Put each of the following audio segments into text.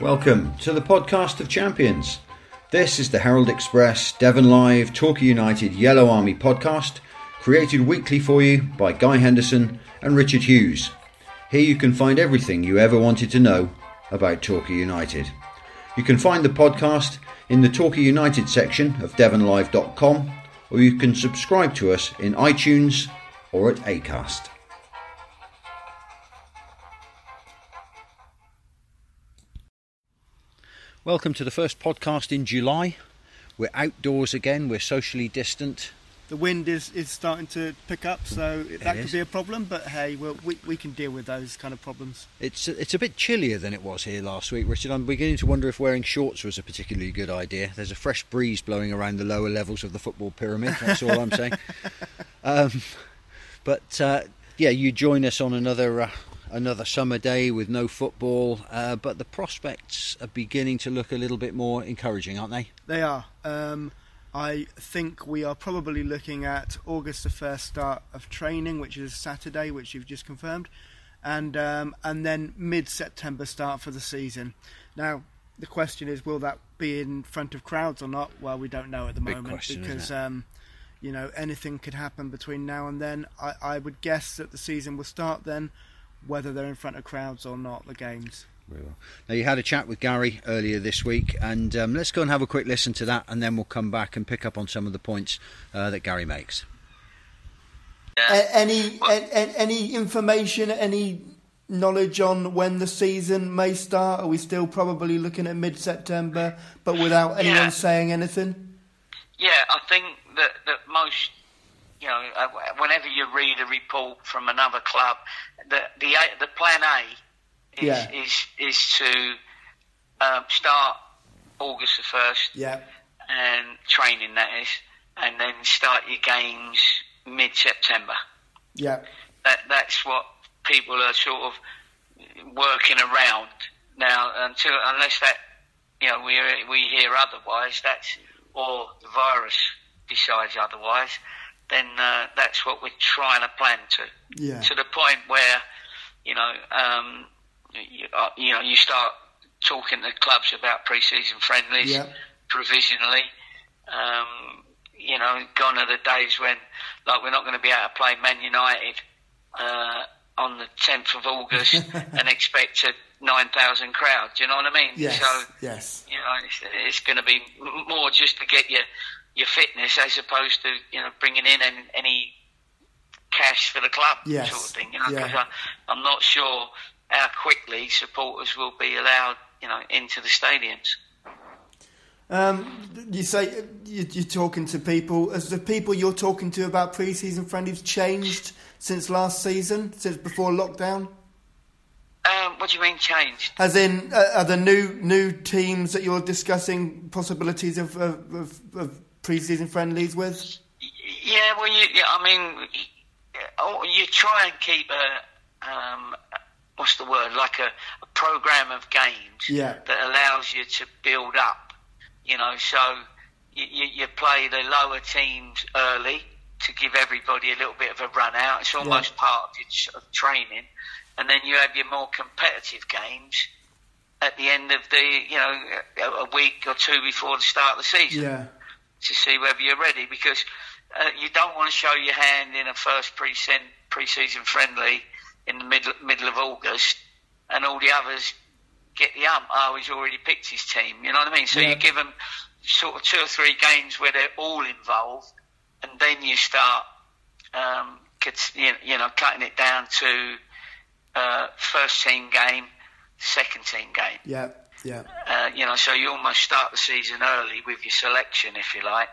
Welcome to the podcast of champions. This is the Herald Express, Devon Live, Torquay United Yellow Army podcast, created weekly for you by Guy Henderson and Richard Hughes. Here you can find everything you ever wanted to know about Torquay United. You can find the podcast in the Torquay United section of devonlive.com or you can subscribe to us in iTunes or at Acast. Welcome to the first podcast in July. We're outdoors again, we're socially distant. The wind is, is starting to pick up, so that is. could be a problem. But hey, we'll, we we can deal with those kind of problems. It's it's a bit chillier than it was here last week, Richard. I'm beginning to wonder if wearing shorts was a particularly good idea. There's a fresh breeze blowing around the lower levels of the football pyramid. That's all I'm saying. Um, but uh, yeah, you join us on another uh, another summer day with no football, uh, but the prospects are beginning to look a little bit more encouraging, aren't they? They are. Um, I think we are probably looking at August the first start of training, which is Saturday, which you've just confirmed, and um, and then mid September start for the season. Now the question is, will that be in front of crowds or not? Well, we don't know at the Big moment question, because um, you know anything could happen between now and then. I, I would guess that the season will start then, whether they're in front of crowds or not. The games. Very well. Now, you had a chat with Gary earlier this week, and um, let's go and have a quick listen to that, and then we'll come back and pick up on some of the points uh, that Gary makes. A- any a- a- any information, any knowledge on when the season may start? Are we still probably looking at mid September, but without anyone Yeah. saying anything? Yeah, I think that, that most, you know, uh, whenever you read a report from another club, the the, the plan A is Yeah. is, is to um, start August the first Yeah, and training that is, and then start your games mid September. yeah, That that's what people are sort of working around now. Until unless that you know we we hear otherwise, that's or the virus decides otherwise, then uh, that's what we're trying to plan to. yeah, To the point where you know um, you, uh, you know you start talking to clubs about pre-season friendlies Yeah. provisionally. Um, you know, gone are the days when, like, we're not going to be able to play Man United uh, on the 10th of August and expect a 9,000 crowd. Do you know what I mean? yes, So, yes, you know, it's, it's going to be more just to get your your fitness as opposed to you know bringing in any, any cash for the club Yes. sort of thing. You know, Yeah. 'cause I, I'm not sure how quickly supporters will be allowed you know into the stadiums. Um, you say you- you're talking to people. Has the people you're talking to about pre-season friendlies changed since last season, since before lockdown? Um, what do you mean changed? As in, uh, are there new new teams that you're discussing possibilities of of, of, of pre-season friendlies with? Yeah, well, you, yeah, I mean, oh, you try and keep a, um, what's the word, like a, a program of games Yeah. that allows you to build up. You know, so you, you, play the lower teams early to give everybody a little bit of a run out. It's almost part of your of training, and then you have your more competitive games at the end of the, you know, a week or two before the start of the season Yeah, to see whether you're ready because uh, you don't want to show your hand in a first pre-season, friendly in the middle middle of August, and all the others get the ump. Oh, he's already picked his team. You know what I mean? So Yeah. you give them sort of two or three games where they're all involved, and then you start, um, you you know, cutting it down to uh, first team game, second team game. yeah, yeah, Uh, you know, so you almost start the season early with your selection, if you like.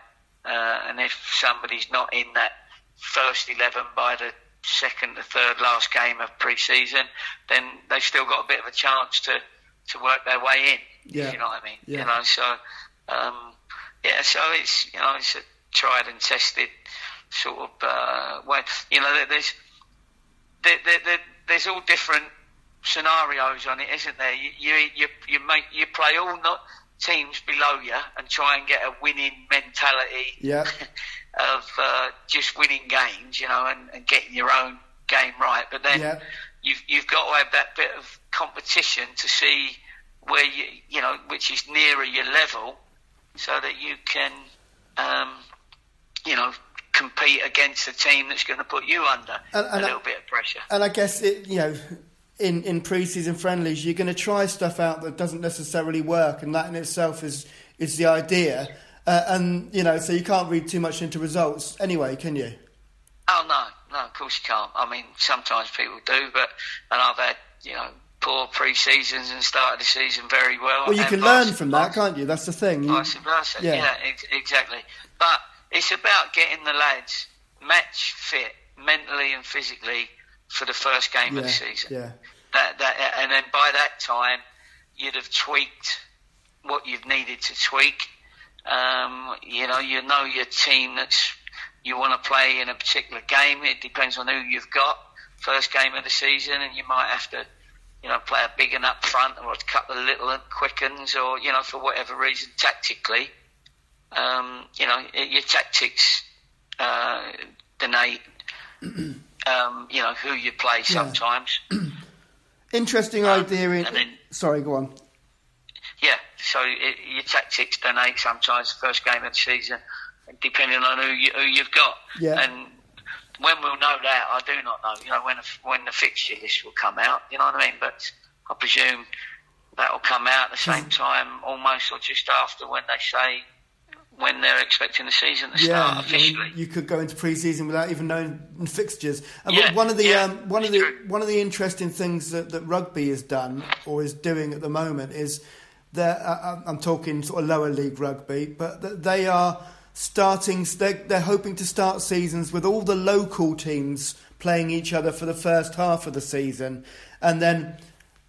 Uh, and if somebody's not in that first 11 by the second or third last game of pre-season, then they've still got a bit of a chance to, to work their way in, Yeah. you know what I mean. Yeah. You know, so, um, yeah, so it's, you know, it's a tried and tested sort of uh, way. You know, there's, there, there, there, there's all different scenarios on it, isn't there? You you you, you make you play all not teams below you and try and get a winning mentality Yeah. of uh, just winning games, you know, and, and getting your own game right. But then Yeah. you've you've got to have that bit of competition to see where you you know which is nearer your level, so that you can um, you know compete against a team that's going to put you under and, and a little I, bit of pressure. And I guess it you know. In, in pre-season friendlies, you're going to try stuff out that doesn't necessarily work, and that in itself is is the idea. Uh, and you know, so you can't read too much into results anyway, can you? Oh no, no, of course you can't. I mean, sometimes people do, but and I've had you know poor pre-seasons and started the season very well. Well, you can learn from that, can't you? That's the thing. You, vice versa. Yeah, yeah ex- exactly. But it's about getting the lads match fit mentally and physically for the first game yeah, of the season. Yeah. That, that, and then by that time, you'd have tweaked what you've needed to tweak. Um, you know, you know your team that's you want to play in a particular game. It depends on who you've got. First game of the season, and you might have to, you know, play a big and up front, or a couple of little quickens, or you know, for whatever reason, tactically. Um, you know, your tactics uh, donate. um, you know who you play sometimes. Yeah. Interesting um, idea. In, then, sorry, go on. Yeah, so it, your tactics donate sometimes the first game of the season depending on who you who you've got. Yeah. And when we'll know that, I do not know. You know, when when the fixture list will come out. You know what I mean? But I presume that will come out at the same time, almost or just after when they say when they're expecting the season to yeah, start officially. you could go into pre-season without even knowing fixtures. And yeah, one of the yeah, um, one of the true. one of the interesting things that, that rugby has done or is doing at the moment is that uh, I'm talking sort of lower league rugby, but they are starting. They're, they're hoping to start seasons with all the local teams playing each other for the first half of the season, and then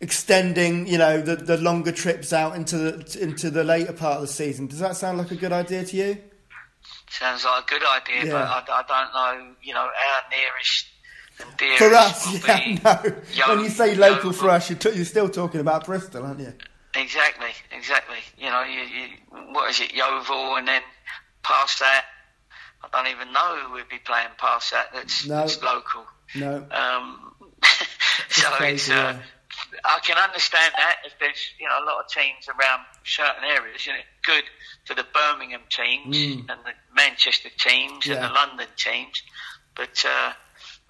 extending, you know, the, the longer trips out into the into the later part of the season. Does that sound like a good idea to you? Sounds like a good idea, yeah. but I, I, don't know. You know, our nearest. For us, yeah, no. Young, when you say local for us, you're, t- you're still talking about Bristol, aren't you? Exactly, exactly. You know, you, you, what is it, Yeovil, and then past that, I don't even know who we'd be playing past that. That's, no. that's local. No. Um, so it's. Uh, I can understand that if there's you know a lot of teams around certain areas. You know, good for the Birmingham teams mm. and the Manchester teams yeah. and the London teams, but uh,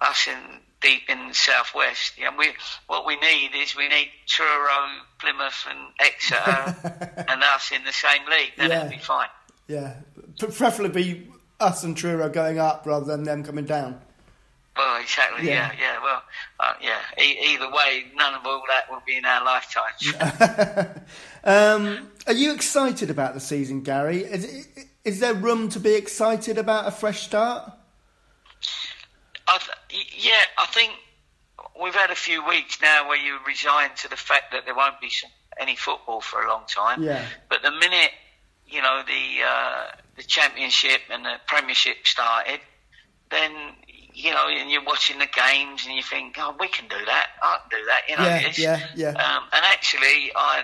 us in deep in the southwest, yeah, we what we need is we need Truro, Plymouth, and Exeter, and us in the same league. Then yeah. it'll be fine. Yeah, preferably us and Truro going up rather than them coming down. Well, exactly. Yeah, yeah. yeah well, uh, yeah. E- either way, none of all that will be in our lifetimes. um, are you excited about the season, Gary? Is, is there room to be excited about a fresh start? I th- yeah, I think we've had a few weeks now where you resign to the fact that there won't be some, any football for a long time. Yeah. But the minute you know the uh, the championship and the premiership started, then you know, and you're watching the games and you think, oh, we can do that. I can do that. You know, yeah, yeah, yeah. Um, and actually, I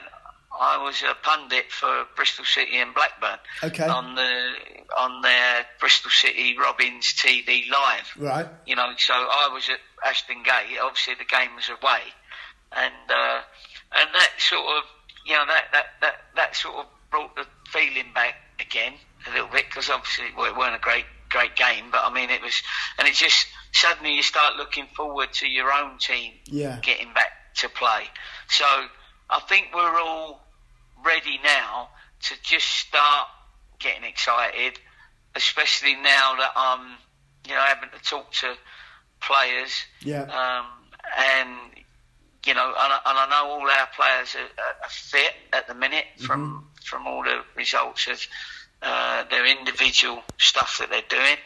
I was a pundit for Bristol City and Blackburn. Okay. On the on their Bristol City Robins TV live. Right. You know, so I was at Ashton Gate. Obviously, the game was away, and uh, and that sort of you know that that that that sort of brought the feeling back again a little bit because obviously well, it weren't a great great game, but I mean it was, and it just suddenly you start looking forward to your own team yeah. getting back to play. So I think we're all ready now to just start getting excited, especially now that I'm, you know, having to talk to players. Yeah. Um, and you know, and I, and I know all our players are, are fit at the minute from mm-hmm. from all the results of uh, their individual stuff that they're doing.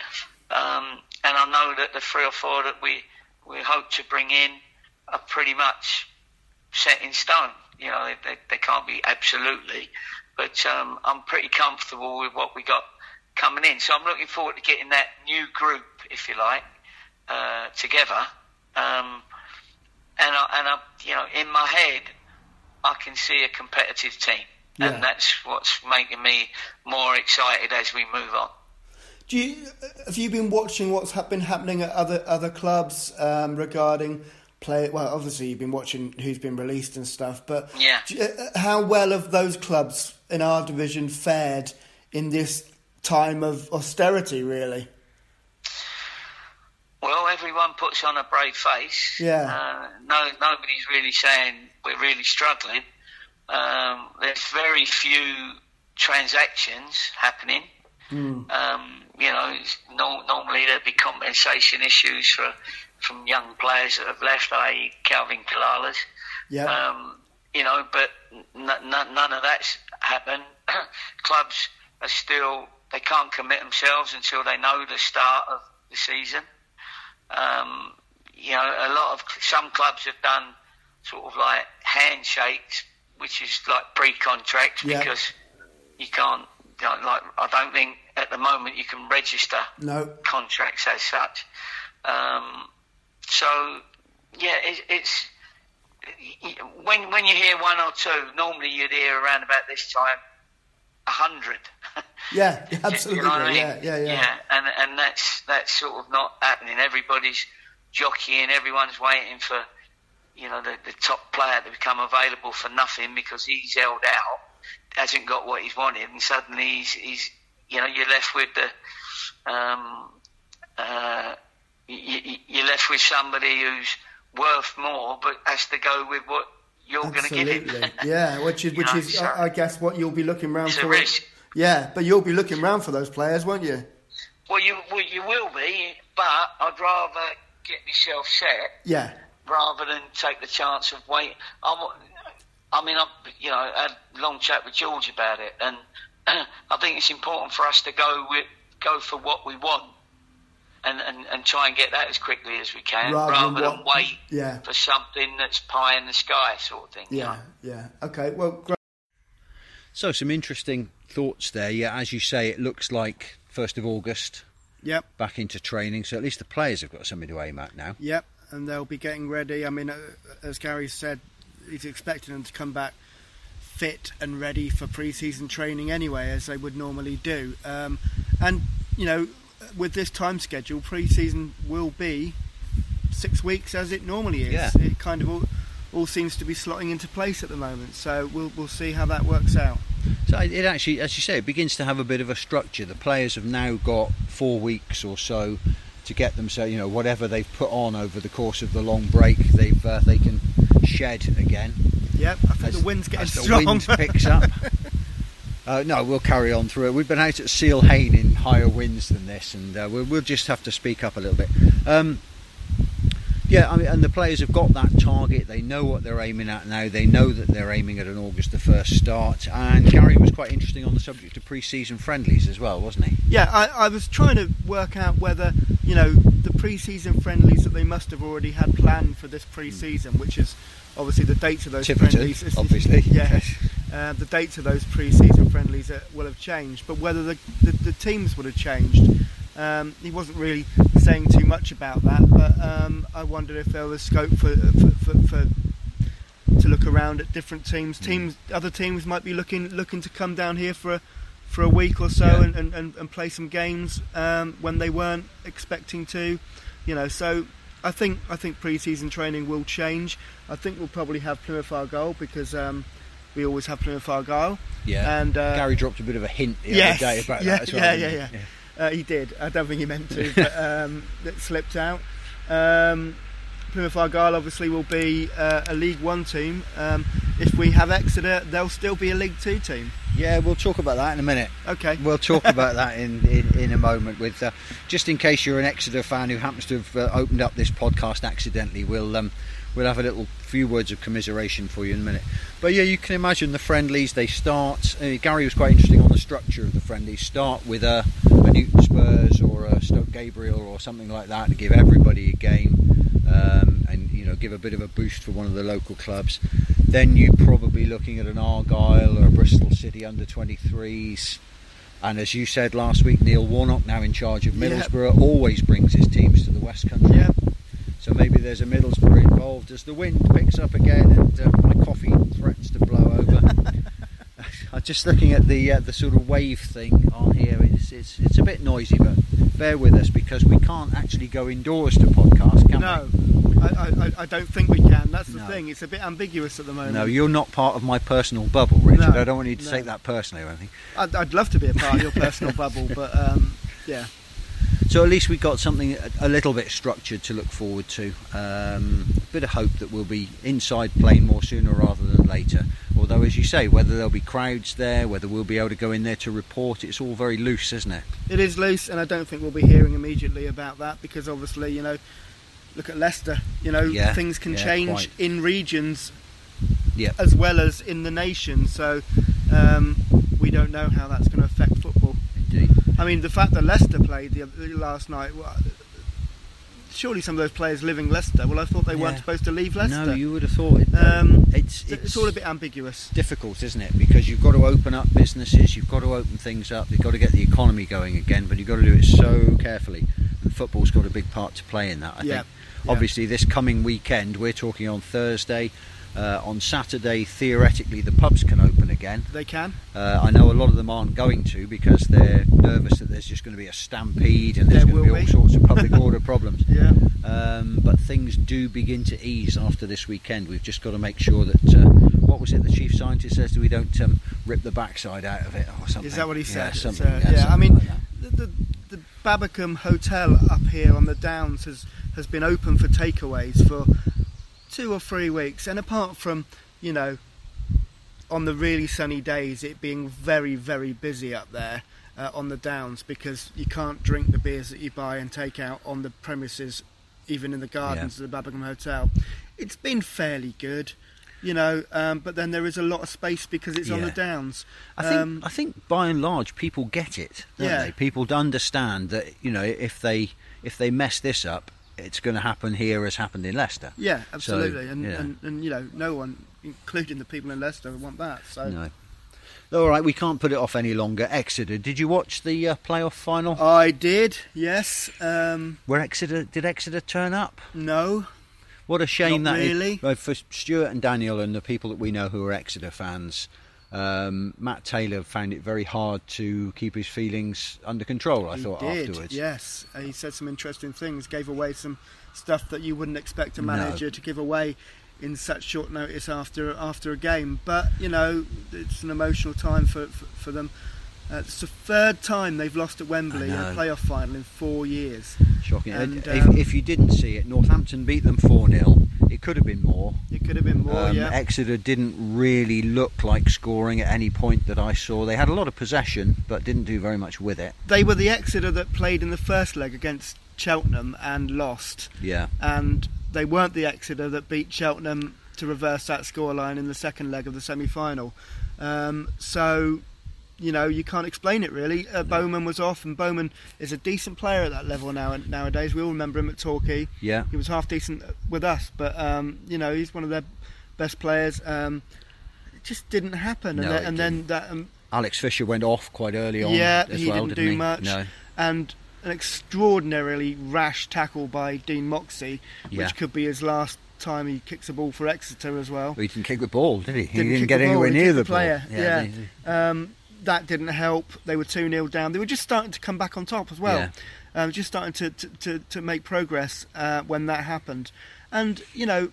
Um, and I know that the three or four that we we hope to bring in are pretty much set in stone. You know, they, they, can't be absolutely, but um, I'm pretty comfortable with what we got coming in. So I'm looking forward to getting that new group, if you like, uh, together. Um, and I, and I, you know, in my head, I can see a competitive team, yeah. and that's what's making me more excited as we move on. Do you have you been watching what's been happening at other other clubs um, regarding play. Well, obviously you've been watching who's been released and stuff, but Yeah. you- uh, how well have those clubs in our division fared in this time of austerity? Really? Well, everyone puts on a brave face. Yeah. Uh, no, nobody's really saying we're really struggling. Um, there's very few transactions happening. Um, you know, no, normally there'd be compensation issues for from young players that have left, i.e., Calvin Kalalas. Yeah. Um, you know, but n- n- none of that's happened. Clubs are still they can't commit themselves until they know the start of the season. Um, you know, a lot of some clubs have done sort of like handshakes, which is like pre-contract Yeah. because you can't. Like I don't think at the moment you can register no. contracts as such. Um, so yeah, it, it's when when you hear one or two, normally you'd hear around about this time a hundred. Yeah, You absolutely. know what I mean? Yeah, yeah, yeah. and and that's that's sort of not happening. Everybody's jockeying. Everyone's waiting for you know the, the top player to become available for nothing because he's held out, hasn't got what he's wanted, and suddenly he's, he's you know you're left with the um, uh, you, you- you're left with somebody who's worth more, but has to go with what you're going to give him. Yeah, which is which know, is so- I, I guess what you'll be looking round It's a for. risk. Yeah, but you'll be looking round for those players, won't you? Well, you well, you will be, but I'd rather get myself set Yeah. Rather than take the chance of wait. I'm, I mean, I you know I had a long chat with George about it, and I think it's important for us to go with go for what we want, and, and, and try and get that as quickly as we can, Rather rather, than than wait yeah. for something that's pie in the sky sort of thing. you Yeah, know? yeah. Okay, well, great. So some interesting thoughts there. Yeah, as you say, it looks like first of August Yep, back into training. So at least the players have got something to aim at now. yep. And they'll be getting ready. I mean, uh, as Gary said, he's expecting them to come back fit and ready for pre-season training anyway, as they would normally do. Um, and you know, with this time schedule, pre-season will be six weeks as it normally is. Yeah. It kind of all, all seems to be slotting into place at the moment. So we'll we'll see how that works out. So it actually, as you say, it begins to have a bit of a structure. The players have now got four weeks or so to get them. So you know, whatever they've put on over the course of the long break, they've uh, they can shed again. Yep, I think as, the wind's getting as the wind picks up. Uh, no, we'll carry on through it. We've been out at Seale-Hayne in higher winds than this, and uh, we'll, we'll just have to speak up a little bit. Um, yeah, I mean, and the players have got that target. They know what they're aiming at now. They know that they're aiming at an August the first start. And Gary was quite interesting on the subject of pre-season friendlies as well, wasn't he? Yeah, I, I was trying to work out whether you know the pre-season friendlies that they must have already had planned for this pre-season, which is obviously the dates of those Tiverton, friendlies. obviously. yeah, uh, the dates of those pre-season friendlies will have changed, but whether the, the, the teams would have changed, um, he wasn't really saying too much about that. But um, I wondered if there was scope for for, for, for to look around at different teams. Teams, other teams might be looking looking to come down here for a for a week or so Yeah. and, and, and, and play some games um, when they weren't expecting to. You know, so I think I think pre-season training will change. I think we'll probably have Plymouth Argyle because um, we always have Plymouth Argyle. Yeah. And uh, Gary dropped a bit of a hint the yes, other day about yeah, that as well. yeah, didn't yeah, yeah. Uh, he did. I don't think he meant to, but um, it slipped out. Um, Plymouth Argyle obviously will be uh, a League One team. Um, if we have Exeter, they'll still be a League Two team. Yeah, we'll talk about that in a minute. Okay. We'll talk about that in, in, in a moment. With uh, just in case you're an Exeter fan who happens to have uh, opened up this podcast accidentally, we'll um, we'll have a little few words of commiseration for you in a minute. But yeah, you can imagine the friendlies. They start. Uh, Gary was quite interesting on the structure of the friendlies. Start with a, a Newton Spurs or a Stoke Gabriel or something like that to give everybody a game. Um, and you know, give a bit of a boost for one of the local clubs. Then you're probably looking at an Argyle or a Bristol City under 23s. And as you said last week, Neil Warnock, now in charge of. Middlesbrough, always brings his teams to the West Country. Yeah. So maybe there's a Middlesbrough involved as the wind picks up again and uh, my coffee threatens to blow over. I'm just looking at the uh, the sort of wave thing on here. It's, it's it's a bit noisy, but bear with us because we can't actually go indoors to podcast, can no, we? I, I, I don't think we can. That's the No. thing. It's a bit ambiguous at the moment. No, you're not part of my personal bubble, Richard. No, I don't want you to no. take that personally or anything. I'd, I'd love to be a part of your personal bubble, but um, yeah, So at least we've got something a- a little bit structured to look forward to. Um, a bit of hope that we'll be inside playing more sooner rather than later. Although, as you say, whether there'll be crowds there, whether we'll be able to go in there to report, it's all very loose, isn't it? it is loose, and I don't think we'll be hearing immediately about that because obviously, you know, look at Leicester. You know, Yeah, things can yeah, change quite. in regions Yep. as well as in the nation. So um, we don't know how that's going to affect football. Indeed. I mean, the fact that Leicester played the, the last night. Surely some of those players living Leicester. Well, I thought they weren't supposed to leave Leicester. No, you would have thought it. Um, it's, it's, it's all a bit ambiguous. difficult, isn't it? Because you've got to open up businesses, you've got to open things up, you've got to get the economy going again, but you've got to do it so carefully. And football's got a big part to play in that, I Yeah, think. yeah. Obviously, this coming weekend, we're talking on Thursday. Uh, on Saturday, theoretically, the pubs can open again. They can. Uh, I know a lot of them aren't going to because they're nervous that there's just going to be a stampede and there's There going to be all be. sorts of public order problems. Yeah. Um, but things do begin to ease after this weekend. We've just got to make sure that uh, what was it the chief scientist says that we don't um, rip the backside out of it or something. Is that what he said? It's, something. yeah, yeah, I mean, like the, the, the Babbacombe Hotel up here on the Downs has, has been open for takeaways for two or three weeks, and apart from you know, on the really sunny days, it being very very busy up there uh, on the Downs because you can't drink the beers that you buy and take out on the premises, even in the gardens of the Babbacombe Hotel. It's been fairly good. You know, um, but then there is a lot of space because it's on the downs. I think Um, I think by and large people get it, don't Yeah. they? People understand that you know if they if they mess this up, it's going to happen here as happened in Leicester. Yeah, absolutely, and, yeah. and and you know, no one, including the people in Leicester, want that. So No. All right, we can't put it off any longer. Exeter, did you watch the uh, playoff final? I did, yes. Um, Where Exeter did Exeter turn up? no, What a shame that is. really. Well, for Stuart and Daniel and the people that we know who are Exeter fans. Um, Matt Taylor found it very hard to keep his feelings under control. I he thought did. afterwards. Yes, Uh, he said some interesting things. Gave away some stuff that you wouldn't expect a No. manager to give away in such short notice after after a game. But you know, it's an emotional time for for, for them. Uh, it's the third time they've lost at Wembley in a playoff final in four years. Shocking. And, if, um, if you didn't see it, Northampton beat them 4 0. It could have been more. It could have been more. Um, yeah. Exeter didn't really look like scoring at any point that I saw. They had a lot of possession, but didn't do very much with it. They were the Exeter that played in the first leg against Cheltenham and lost, Yeah. and they weren't the Exeter that beat Cheltenham to reverse that scoreline in the second leg of the semi-final. Um, so, you know, you can't explain it really. Uh, Bowman was off, and Bowman is a decent player at that level now nowadays. We all remember him at Torquay. Yeah. He was half decent with us, but um, you know, he's one of their best players. Um, it just didn't happen, No, and, then, and then that. Um, Alex Fisher went off quite early on. Yeah, as he well, didn't didn't do he? much. No. and an extraordinarily rash tackle by Dean Moxey, Yeah. which could be his last time he kicks a ball for Exeter as well. He didn't kick the ball, did he? he Didn't didn't get anywhere he near the, the player, ball. yeah. they- Um, that didn't help. They were 2 0 down. They were just starting to come back on top as well. Yeah. Um, just starting to, to, to, to make progress uh, when that happened. And, you know,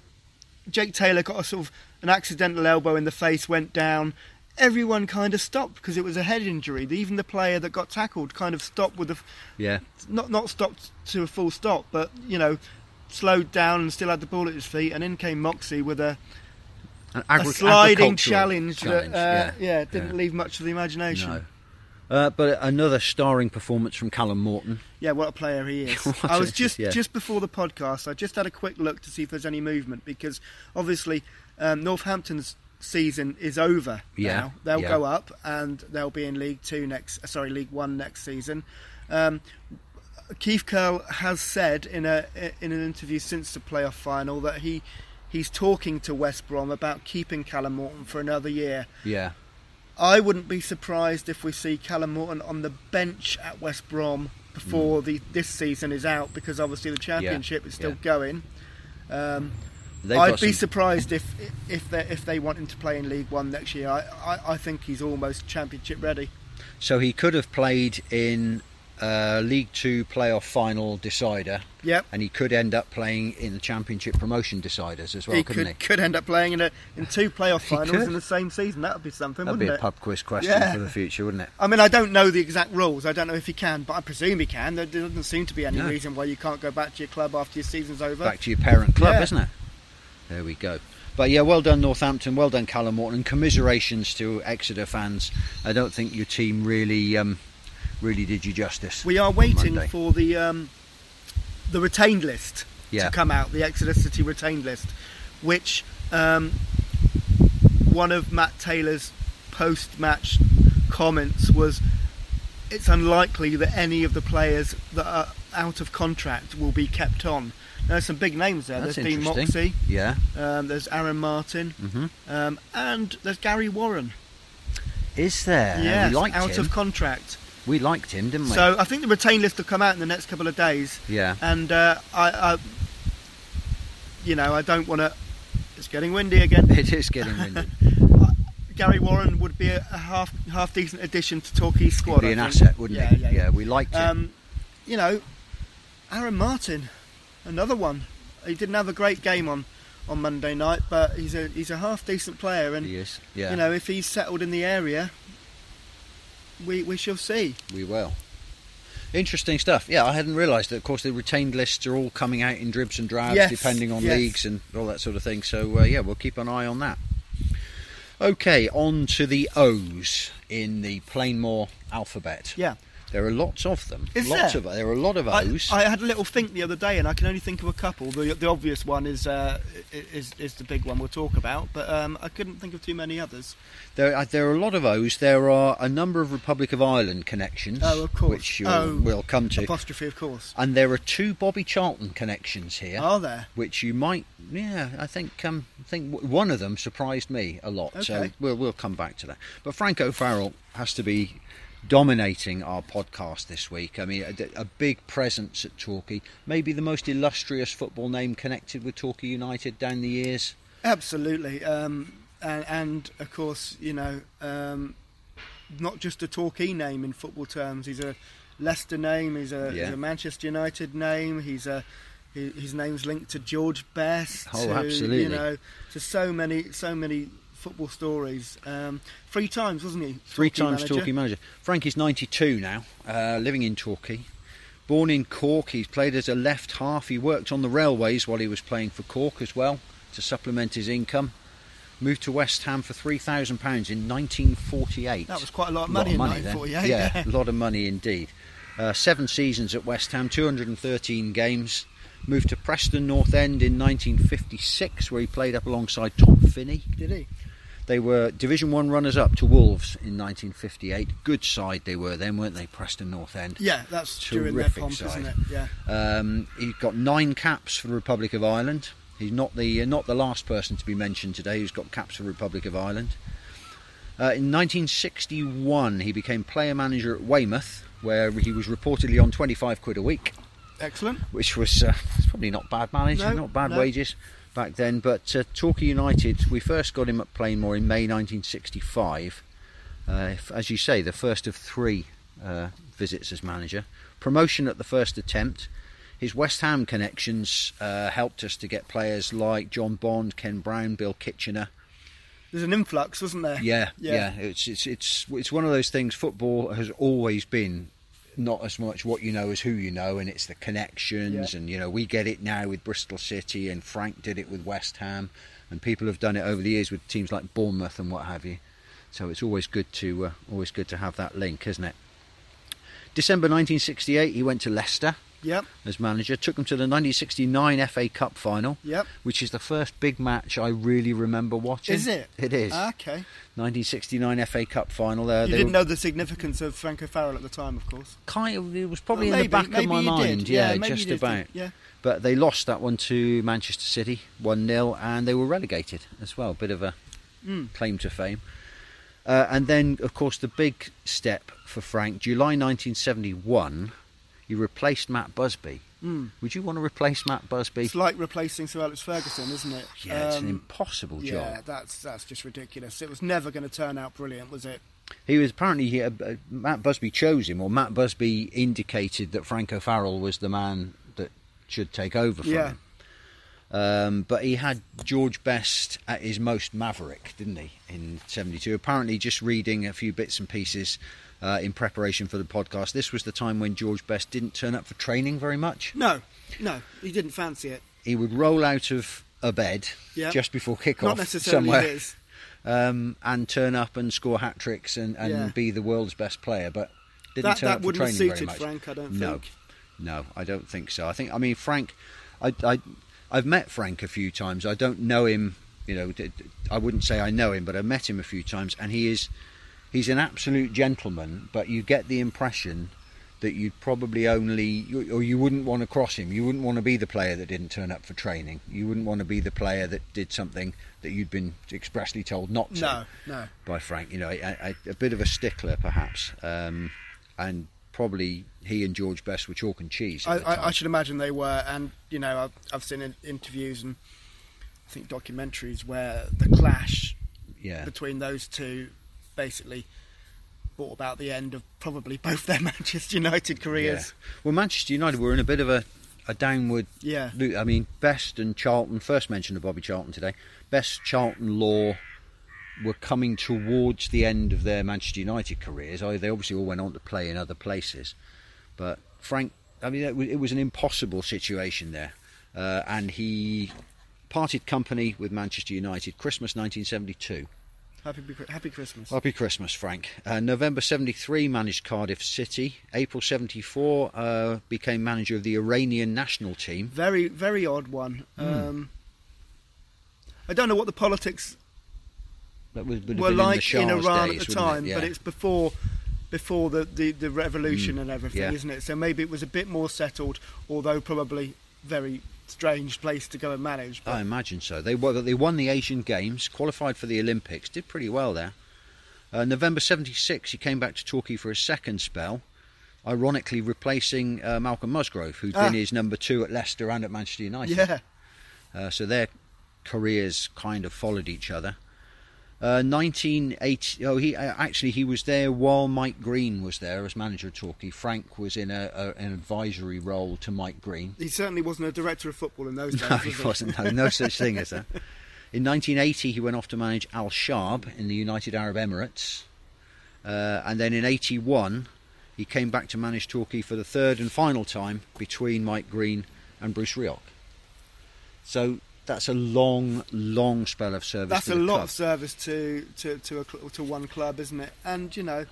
Jake Taylor got a sort of an accidental elbow in the face, went down. Everyone kind of stopped because it was a head injury. Even the player that got tackled kind of stopped with a, yeah. not not stopped to a full stop, but you know, slowed down and still had the ball at his feet. And in came Moxey with a, An a sliding challenge, challenge, that uh, yeah. yeah, didn't Yeah. leave much to the imagination. No. Uh, but another starring performance from Callum Morton. Yeah, what a player he is. I was just yeah. just before the podcast. I just had a quick look to see if there's any movement because obviously um, Northampton's season is over Yeah, now. They'll go up and they'll be in League Two next. uh, Sorry, League One next season. Um, Keith Curle has said in a in an interview since the playoff final that he he's talking to West Brom about keeping Callum Morton for another year. Yeah. I wouldn't be surprised if we see Callum Morton on the bench at West Brom before the this season is out because obviously the championship is still yeah. going. Um, I'd be some- surprised if if they if they want him to play in League One next year. I, I, I think he's almost championship ready. So he could have played in a League Two playoff final decider, Yep. and he could end up playing in the Championship promotion deciders as well, he couldn't could, he? could end up playing in a, in two playoff finals in the same season. That would be something, That'd wouldn't be a it? pub quiz question Yeah. for the future, wouldn't it? I mean, I don't know the exact rules. I don't know if he can, but I presume he can. There doesn't seem to be any No. reason why you can't go back to your club after your season's over. Back to your parent club, Yeah. isn't it? There we go. But yeah, well done Northampton, well done Callum Morton, and commiserations to Exeter fans. I don't think your team really, um, really did you justice. We are waiting for the um, the retained list Yeah. to come out, the Exeter City retained list, which um, one of Matt Taylor's post-match comments was, "It's unlikely that any of the players that are out of contract will be kept on." There's some big names there. That's there's Dean. Moxey, Yeah. um, there's Aaron Martin, hmm um, and there's Gary Warren. Is there? liked out him. of contract. We liked him, didn't we? So I think the retain list will come out in the next couple of days. yeah. and uh, I, I, you know, I don't want to. It's getting windy again. It is getting windy. Gary Warren would be a, a half half decent addition to Torquay's squad. Be I an think. asset, wouldn't yeah, he? Yeah, yeah. we liked him. Um, you know, Aaron Martin, another one. He didn't have a great game on, on Monday night, but he's a he's a half decent player, and he is. Yeah. you know, if he's settled in the area, we we shall see. we will. Interesting stuff. Yeah, I hadn't realised that. Of course, the retained lists are all coming out in dribs and drabs, Yes, depending on yes. leagues and all that sort of thing. So uh, yeah, we'll keep an eye on that. Okay, on to the O's in the Plainmoor alphabet. Yeah. There are lots of them. Is lots there? of there are a lot of I, O's. I had a little think the other day, and I can only think of a couple. The, the obvious one is, uh, is is the big one we'll talk about, but um, I couldn't think of too many others. There, are, there are a lot of O's. There are a number of Republic of Ireland connections, Oh, of course. which you'll, Oh, we'll come to. Apostrophe, of course. And there are two Bobby Charlton connections here, Are there? which you might, yeah, I think, um, I think one of them surprised me a lot. So Okay. we'll we'll come back to that. But Frank O'Farrell has to be dominating our podcast this week. I mean, a, a big presence at Torquay, maybe the most illustrious football name connected with Torquay United down the years. Absolutely. Um, and, and of course, you know, um, not just a Torquay name in football terms. He's a Leicester name. He's a, Yeah. he's a Manchester United name. He's a he- his name's linked to George Best. Oh, to, absolutely. You know, to so many so many football stories. Um, three times, wasn't he? Three Torquay times manager? Torquay manager. Frank is 92 now, uh, living in Torquay. Born in Cork, he's played as a left half. He worked on the railways while he was playing for Cork as well to supplement his income. Moved to West Ham for £3,000 in 1948. That was quite a lot of A money in then. 1948. Yeah, a lot of money indeed. Uh, seven seasons at West Ham, 213 games. Moved to Preston North End in 1956, where he played up alongside Tom Finney. Did he? They were Division One runners up to Wolves in 1958. Good side they were then, weren't they? Preston North End. Yeah, that's during their Terrific pomp, side. isn't it? Yeah. Um, he got nine caps for the Republic of Ireland. He's not the uh, not the last person to be mentioned today who's got caps for the Republic of Ireland. Uh, in 1961, he became player manager at Weymouth, where he was reportedly on 25 quid a week, Excellent. which was uh, it's probably not bad managing, No, not bad no. wages back then. But uh, Torquay United, we first got him at Plainmoor in May 1965. Uh, if- as you say, the first of three uh, visits as manager. Promotion at the first attempt. His West Ham connections uh, helped us to get players like John Bond, Ken Brown, Bill Kitchener. There's an influx, wasn't there? Yeah, yeah. Yeah. It's it's it's it's one of those things. Football has always been not as much what you know as who you know, and it's the connections. Yeah. And you know, we get it now with Bristol City, and Frank did it with West Ham, and people have done it over the years with teams like Bournemouth and what have you. So it's always good to uh, always good to have that link, isn't it? December 1968, he went to Leicester Yep. as manager. Took them to the 1969 FA Cup final, Yep. which is the first big match I really remember watching. Is it? It is. Okay. 1969 FA Cup final. There, You they didn't were know the significance of Frank O'Farrell at the time, of course. kind of. It was probably Well, in the back maybe of my mind. Did. Yeah, maybe just did. about. Yeah. But they lost that one to Manchester City, one 0 and they were relegated as well. Bit of a Mm. claim to fame. Uh, and then, of course, the big step for Frank, July 1971, he replaced Matt Busby. Mm. Would you want to replace Matt Busby? It's like replacing Sir Alex Ferguson, isn't it? yeah, it's an Um, impossible Yeah, job. that's that's just ridiculous. It was never going to turn out brilliant, was it? He was apparently he, uh, Matt Busby chose him, or Matt Busby indicated that Frank O'Farrell was the man that should take over from Yeah. him. Um, but he had George Best at his most maverick, didn't he, in '72? Apparently, just reading a few bits and pieces uh, in preparation for the podcast, this was the time when George Best didn't turn up for training very much. No, no, he didn't fancy it. He would roll out of a bed Yeah. just before kick Not necessarily somewhere um, and turn up and score hat tricks and, and Yeah. be the world's best player, but didn't That turn that up for wouldn't have training very suited much. Frank, I don't no, think. no, I don't think so. I think I mean Frank. I, I I've met Frank a few times. I don't know him. You know, I wouldn't say I know him, but I've met him a few times, and he is he's an absolute gentleman. But you get the impression that you'd probably only or you wouldn't want to cross him. You wouldn't want to be the player that didn't turn up for training. You wouldn't want to be the player that did something that you'd been expressly told not to No, no. by Frank. You know, a, a, a bit of a stickler perhaps, um, and probably he and George Best were chalk and cheese. I, I, I should imagine they were, and you know, I've, I've seen in, interviews and I think documentaries where the clash yeah, between those two basically brought about the end of probably both their Manchester United yeah. careers. Well, Manchester United were in a bit of a, a downward. Yeah, loop. I mean, Best and Charlton. First mention of Bobby Charlton today. Best, Charlton, Law were coming towards the end of their Manchester United careers. They obviously all went on to play in other places, but Frank. I mean, it was, it was an impossible situation there, uh, and he parted company with Manchester United Christmas 1972. Happy happy Christmas. Happy Christmas, Frank. Uh, November 73 managed Cardiff City. April 74 uh, became manager of the Iranian national team. Very very odd one. Hmm. Um, I don't know what the politics That was, would were been in, like in Iran days, at the wouldn't it? time, Yeah. but it's before before the, the, the revolution and everything, Mm. yeah. isn't it? So maybe it was a bit more settled, although probably very strange place to go and manage. But I imagine so. They won, they won the Asian Games, qualified for the Olympics, did pretty well there. Uh, November 76, he came back to Torquay for a second spell, ironically replacing uh, Malcolm Musgrove, who'd Ah. been his number two at Leicester and at Manchester United. yeah, Uh, so their careers kind of followed each other. Uh, 1980. Oh, he uh, actually he was there while Mike Green was there as manager of Torquay. Frank was in a, a, an advisory role to Mike Green. he certainly wasn't a director of football in those days. No, was he he? wasn't. No, no such thing as that. In 1980, he went off to manage Al Shab in the United Arab Emirates, uh, and then in 81, he came back to manage Torquay for the third and final time between Mike Green and Bruce Rioch. So that's a long, long spell of service. That's to a the lot club. of service to to to, a, cl- to one club, isn't it? And you know,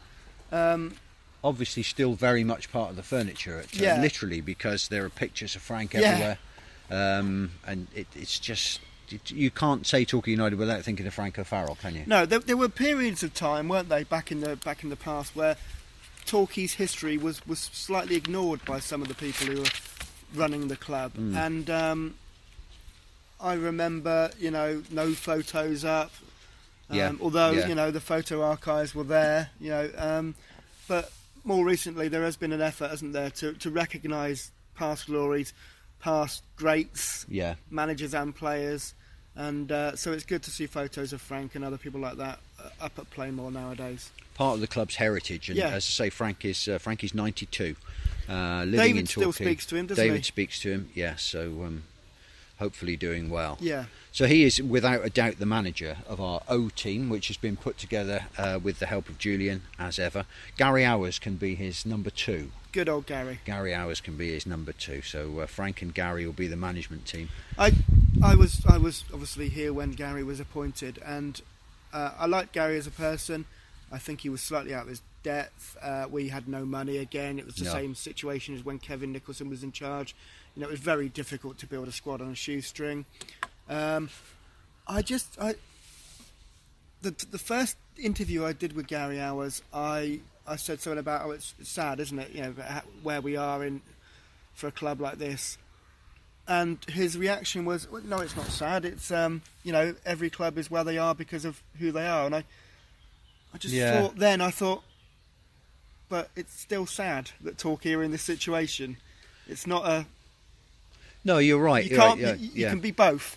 um, Obviously, still very much part of the furniture. At, uh, literally, because there are pictures of Frank Yeah. everywhere, um, and it, it's just it, you can't say Torquay United without thinking of Frank O'Farrell, can you? no, there, there were periods of time, weren't they, back in the back in the past, where Torquay's history was was slightly ignored by some of the people who were running the club, Mm. and um, I remember, you know, no photos up. Um, Yeah, Although yeah. you know the photo archives were there, you know, um, but more recently there has been an effort, hasn't there, to to recognise past glories, past greats, Yeah. managers and players, and uh, so it's good to see photos of Frank and other people like that uh, up at Plainmoor nowadays. part of the club's heritage. And Yeah. as I say, Frank is uh, Frank is 92, uh, living David still speaks to him, doesn't David he? speaks to him. Yeah, so um, hopefully doing well. Yeah, So he is without a doubt the manager of our O team, which has been put together uh, with the help of Julian, as ever. Gary Owers can be his number two. good old Gary. Gary Owers can be his number two. So uh, Frank and Gary will be the management team. I I was I was obviously here when Gary was appointed, and uh, I like Gary as a person. I think he was slightly out of his depth. Uh, we had no money again. It was the No. same situation as when Kevin Nicholson was in charge. You know, it was very difficult to build a squad on a shoestring. Um, I just I the the first interview I did with Gary Owers, I I said something about oh it's, it's sad, isn't it? You know where we are in for a club like this. And his reaction was, well, "No, it's not sad. It's um, you know, every club is where they are because of who they are." And I, I just Yeah. thought then, I thought, but it's still sad that Torquay are in this situation. It's not a No, you're right. you you're can't right, you, yeah, you yeah. can be both.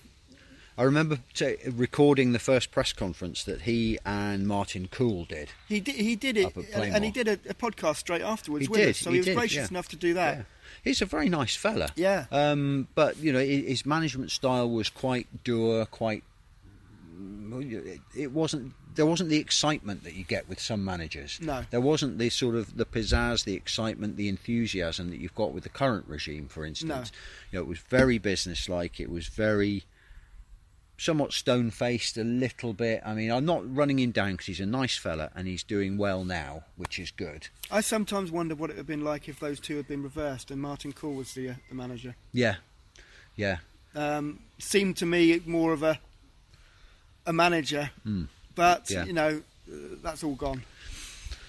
I remember t- recording the first press conference that he and Martin Kuhl did. He did. He did it, and, he did a, a podcast straight afterwards He with did, us. So he he, was did, gracious yeah. enough to do that. Yeah. He's a very nice fella. Yeah. Um, but you know, his management style was quite dour, quite. It, it wasn't. There wasn't the excitement that you get with some managers. No. There wasn't the sort of the pizzazz, the excitement, the enthusiasm that you've got with the current regime, for instance. You know, it was very businesslike. It was very somewhat stone faced a little bit. I mean, I'm not running him down because he's a nice fella and he's doing well now, which is good. I sometimes wonder what it would have been like if those two had been reversed and Martin Kuhl was the, uh, the manager. Yeah, yeah. Um, seemed to me more of a a manager, but. Yeah. you know uh, that's all gone.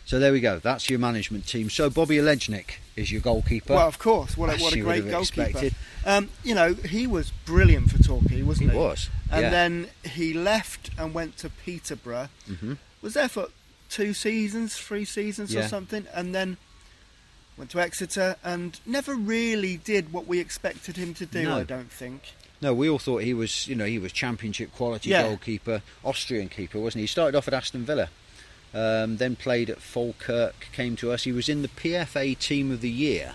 So there we go. That's your management team. So Bobby Olejnik is your goalkeeper. Well, of course, what a, what a great goalkeeper. Um, you know, he was brilliant for Torquay, wasn't He he? was, And yeah. then he left and went to Peterborough. hmm Was there for two seasons, three seasons Yeah. or something, and then went to Exeter and never really did what we expected him to do. No. I don't think. No, we all thought he was, you know, he was championship quality Yeah. goalkeeper, Austrian keeper, wasn't he? He started off at Aston Villa, um, then played at Falkirk, came to us. He was in the PFA Team of the Year.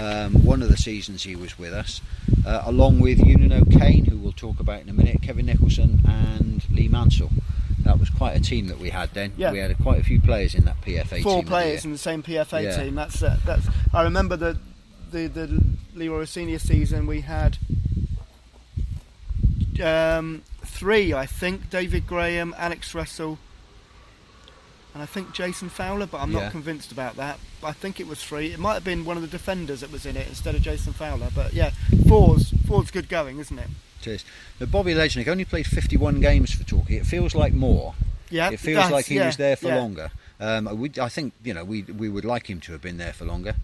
Um, one of the seasons he was with us, uh, along with Eunan O'Kane, who we'll talk about in a minute, Kevin Nicholson, and Lee Mansell. That was quite a team that we had then. Yeah. We had quite a few players in that PFA Four team. the players year. in the same PFA Yeah. team. That's uh, that's. I remember the the the Leroy Rosenior season we had um, three, I think. David Graham, Alex Russell, and I think Jason Fowler, but I'm Yeah. not convinced about that. I think it was three. It might have been one of the defenders that was in it instead of Jason Fowler. But yeah, four's four's good going, isn't it? It is. Now, Bobby Olejnik only played 51 games for Torquay. It feels like more. Yeah, it feels does, like he yeah, was there for yeah. longer. Um, we, I think you know we we would like him to have been there for longer.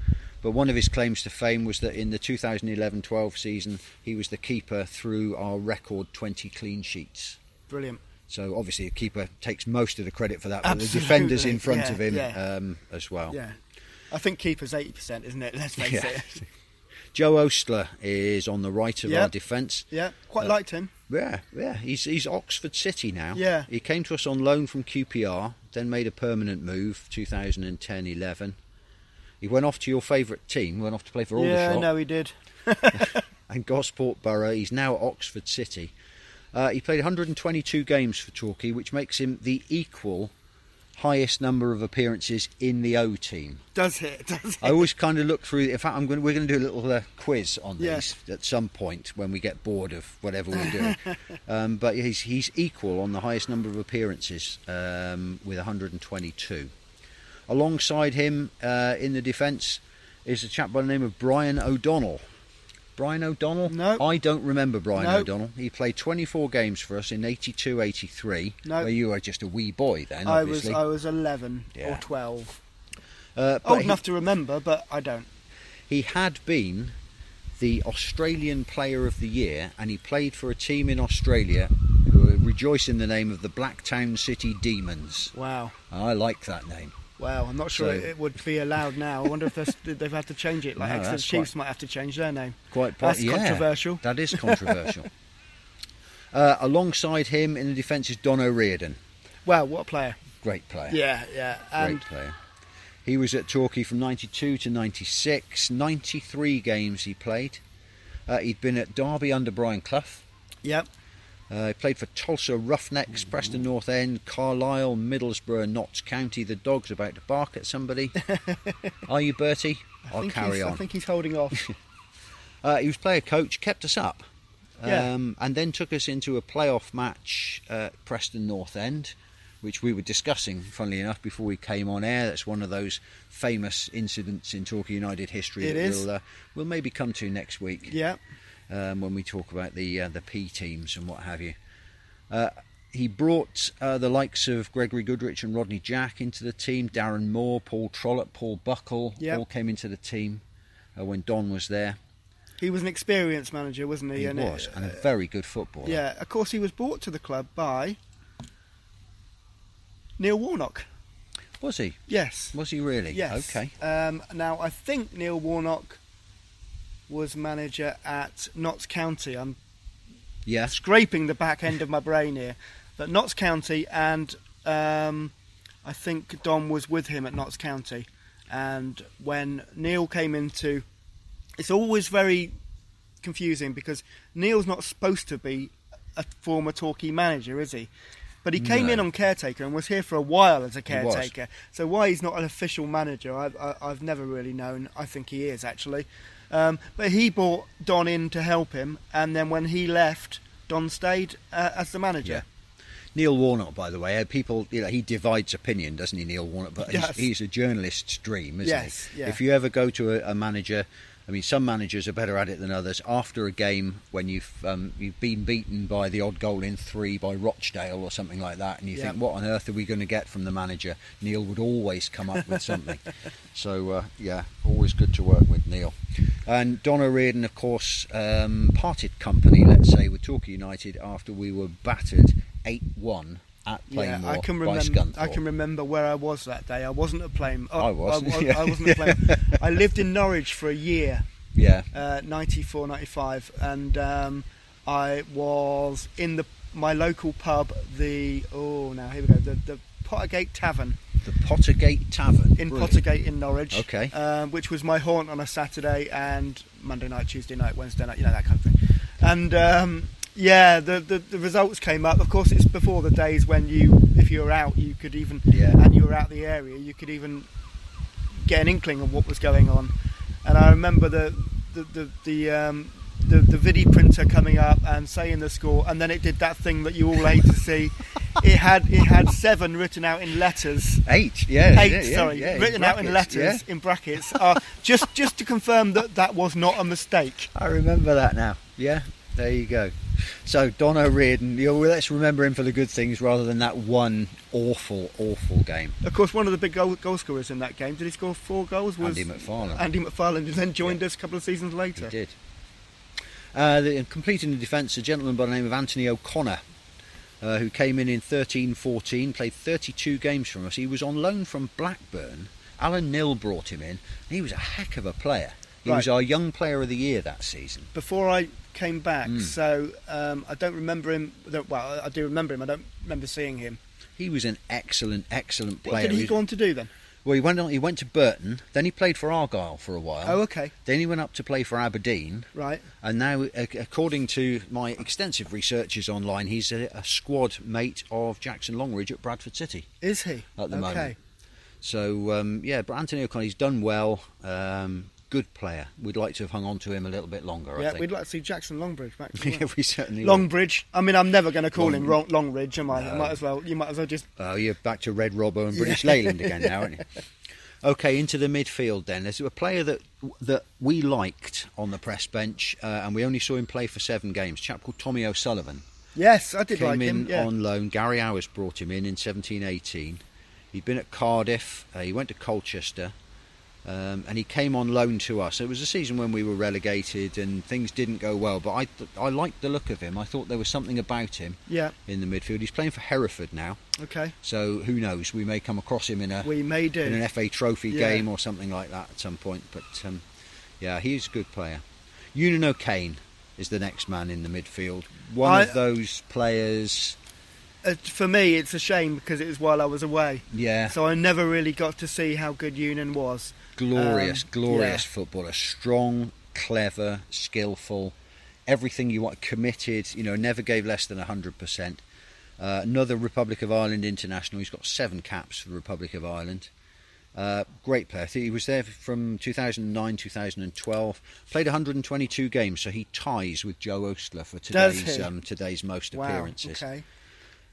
But one of his claims to fame was that in the 2011-12 season, he was the keeper through our record 20 clean sheets. Brilliant. So obviously, a keeper takes most of the credit for that, but the defenders in front yeah, of him yeah. um, as well. Yeah, I think keeper's eighty percent, isn't it? Let's face Yeah. it. Joe Oastler is on the right of Yeah. our defence. Yeah, quite Uh, liked him. Yeah, yeah. He's he's Oxford City now. Yeah. He came to us on loan from QPR, then made a permanent move 2010-11. He went off to your favourite team, went off to play for Aldershot Yeah, no, he did. and Gosport Borough. He's now at Oxford City. Uh, he played 122 games for Torquay, which makes him the equal highest number of appearances in the O team. Does it? Does it? I always kind of look through. In fact, I'm going. We're going to do a little uh, quiz on Yeah. these at some point when we get bored of whatever we're doing. um, but he's he's equal on the highest number of appearances um, with 122. Alongside him uh, in the defence is a chap by the name of Brian O'Donnell. Brian O'Donnell? No. I don't remember Brian No. O'Donnell. He played 24 games for us in 82 83. No. Where you were just a wee boy then, I was. I was eleven Yeah. or twelve. Uh, but Old he- enough to remember, but I don't. He had been the Australian Player of the Year, and he played for a team in Australia who rejoice in the name of the Blacktown City Demons. Wow, I like that name. Wow. I'm not sure So- it, it would be allowed now. I wonder if they've had to change it. Like No, Exeter Chiefs quite- might have to change their name. Quite po- That's yeah, controversial. That is controversial. uh, alongside him in the defence is Don O'Riordan. Wow, what a player! Great player. Yeah, yeah. Great player. He was at Torquay from 92 to 96. 93 games he played. Uh, he'd been at Derby under Brian Clough. yep, Uh, he played for Tulsa Roughnecks, Preston North End, Carlisle, Middlesbrough, Notts County. The dog's about to bark at somebody. Are you, Bertie? I I'll think carry he's, on. I think he's holding off. Uh, he was player coach, kept us up, Yeah. um, and then took us into a playoff match at Preston North End, which we were discussing, funnily enough, before we came on air. That's one of those famous incidents in Torquay United history It that is. we'll, uh, we'll maybe come to next week yeah, um, when we talk about the uh, the P teams and what have you. Uh, he brought uh, the likes of Gregory Goodridge and Rodney Jack into the team. Darren Moore, Paul Trollope, Paul Buckle Yep. all came into the team uh, when Don was there. he was an experienced manager, wasn't he? He And it- was, and a very good footballer. yeah, of course, he was brought to the club by Neil Warnock. Was he? Yes. Was he really? Yes. Okay. Um, now I think Neil Warnock was manager at Notts County. I'm Yeah. scraping the back end of my brain here. But Notts County and um, I think Don was with him at Notts County, and when Neil came into, it's always very confusing because Neil's not supposed to be a former Torquay manager, is he? But he came No. in on caretaker and was here for a while as a caretaker. So why he's not an official manager, I, I've never really known. I think he is actually. Um, but he brought Don in to help him, and then when he left, Don stayed uh, as the manager. Yeah. Neil Warnock, by the way, uh, people, you know, he divides opinion, doesn't he, Neil Warnock? But Yes. he's, he's a journalist's dream, isn't Yes, he? yeah. If you ever go to a, a manager, I mean, some managers are better at it than others. After a game, when you've um, you've been beaten by the odd goal in three by Rochdale or something like that, and you Yeah. think, what on earth are we going to get from the manager? Neil would always come up with something. so uh, yeah, always good to work with Neil. And Don O'Riordan, of course, um, parted company, let's say, with Torquay United after we were battered eight-one at Yeah, I can remember. I can remember where I was that day. I wasn't at Plain. I was, I, yeah. I wasn't at Plain. I lived in Norwich for a year, Yeah, uh, 94, 95, and um, I was in the my local pub, the oh now here we go, the the Pottergate Tavern the Pottergate Tavern in Brilliant. Pottergate in Norwich. Okay. um, which was my haunt on a Saturday and Monday night, Tuesday night, Wednesday night, you know that kind of thing. And um, yeah, the, the the results came up. Of course, it's before the days when you, if you were out, you could even, Yeah. and you were out the area, you could even get an inkling of what was going on. And I remember the the the the, um, the, the vidi printer coming up and saying the score, and then it did that thing that you all hate to see. It had it had seven written out in letters Eight, yeah, eight, yeah, yeah, sorry, yeah, written out in letters in brackets, uh, just just to confirm that that was not a mistake. I remember that now. Yeah, there you go. So Don O'Riordan, you know, let's remember him for the good things rather than that one awful, awful game. Of course, one of the big goal, goal scorers in that game. Did he score four goals? Was Andy McFarlane. Andy McFarlane, who then joined Yeah. us a couple of seasons later. He did. Uh, the, completing the defence, a gentleman by the name of Anthony O'Connor, uh, who came in in 13-14, played 32 games for us. He was on loan from Blackburn. Alan Knill brought him in. He was a heck of a player. He was our young player of the year that season. Before I came back, Mm. so um, I don't remember him. Well, I do remember him. I don't remember seeing him. He was an excellent, excellent player. What did he He- go on to do then? Well, he went on, he went to Burton, then he played for Argyle for a while. Oh, okay, Then he went up to play for Aberdeen, right. and now, according to my extensive researches online, he's a, a squad mate of Jackson Longridge at Bradford City. Is he At the okay? moment. So um, yeah, but Anthony O'Connor, he's done well. Um, good player. We'd like to have hung on to him a little bit longer. I Yeah, we'd like to see Jackson Longbridge back. yeah, we certainly. Longbridge. I mean, I'm never going to call him Long- Long, Longridge, am I? No. Might as well. You might as well just Oh, you're back to Red Robbo and British Leyland again now, aren't you? Okay, into the midfield then. There's a player that that we liked on the press bench, uh, and we only saw him play for seven games. A chap called Tommy O'Sullivan Yes, I did came like in him. Yeah. on loan. Gary Owers brought him in in 17-18. He'd been at Cardiff. Uh, he went to Colchester. Um, and he came on loan to us. It was a season when we were relegated and things didn't go well. But I, th- I liked the look of him. I thought there was something about him yeah. in the midfield. He's playing for Hereford now. Okay. So who knows? We may come across him in a We may do. in an FA Trophy Yeah. game or something like that at some point. But um, yeah, he's a good player. Eunan O'Kane is the next man in the midfield. One I- of those players. uh, for me, it's a shame because it was while I was away, Yeah, so I never really got to see how good Eunan was. Glorious, um, glorious yeah. footballer. Strong, clever, skillful. Everything you want, committed. You know, never gave less than hundred percent. Uh, another Republic of Ireland international. He's got seven caps for the Republic of Ireland. Uh, great player. He was there from 2009 2012. Played 122 games, so he ties with Joe Oastler for today's um, today's most Wow. appearances. Okay.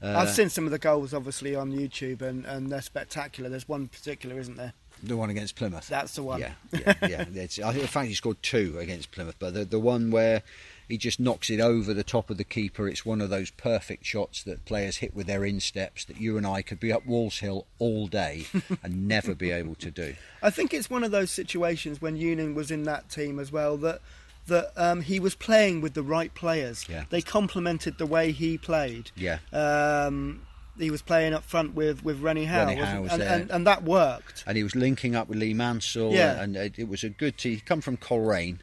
Uh, I've seen some of the goals, obviously, on YouTube, and, and they're spectacular. There's one particular, isn't there? The one against Plymouth. That's the one. Yeah, yeah, yeah. It's, I, in fact, he scored two against Plymouth, but the the one where he just knocks it over the top of the keeper, it's one of those perfect shots that players hit with their insteps that you and I could be up Walls Hill all day and never be able to do. I think it's one of those situations when Eunan was in that team as well that that um, he was playing with the right players. Yeah. They complemented the way he played. Yeah, Um, he was playing up front with, with Rene Howe, Rene Howe and, and, and that worked. and he was linking up with Lee Mansell, Yeah. and it, it was a good team. He come from Coleraine.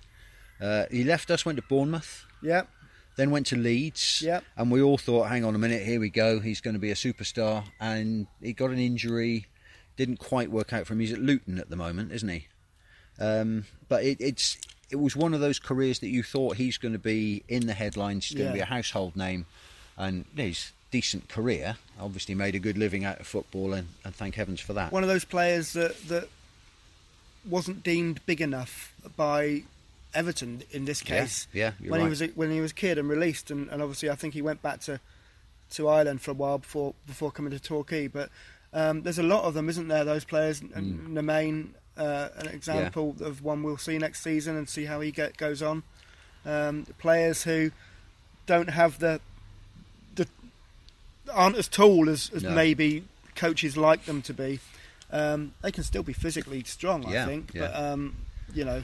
Uh, he left us, went to Bournemouth. Yeah, then went to Leeds, Yep. and we all thought, hang on a minute, here we go, he's going to be a superstar, and he got an injury, didn't quite work out for him. He's at Luton at the moment, isn't he? Um, but it, it's it was one of those careers that you thought he's going to be in the headlines, he's going to be a household name, and his decent career. Obviously, made a good living out of football, and, and thank heavens for that. One of those players that that wasn't deemed big enough by Everton in this case. yeah, you're when right. he was a, when he was a kid and released, and, and obviously I think he went back to to Ireland for a while before before coming to Torquay. But um, there's a lot of them, isn't there? Those players, Mm. Nemain, uh, an example of one we'll see next season and see how he get, goes on. Um, players who don't have the aren't as tall as, as No. maybe coaches like them to be. Um, they can still be physically strong, Yeah, I think. yeah. But um, you know,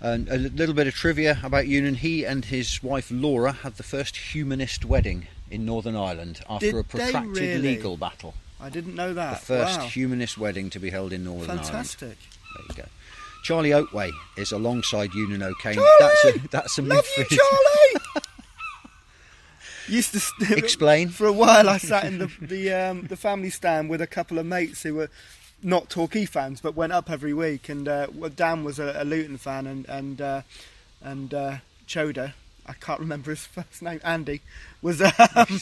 And a little bit of trivia about Eunan. He and his wife Laura had the first humanist wedding in Northern Ireland after Did a protracted really? legal battle. I didn't know that. The first wow. humanist wedding to be held in Northern fantastic. Ireland. Fantastic. There you go. Charlie Oatway is alongside Eunan O'Kane. Charlie! That's a that's a Love you. Charlie. Used to Explain. For a while, I sat in the the, um, the family stand with a couple of mates who were not Torquay fans, but went up every week. And uh, Dan was a, a Luton fan, and and uh, and uh, Choda, I can't remember his first name, Andy, was. Um,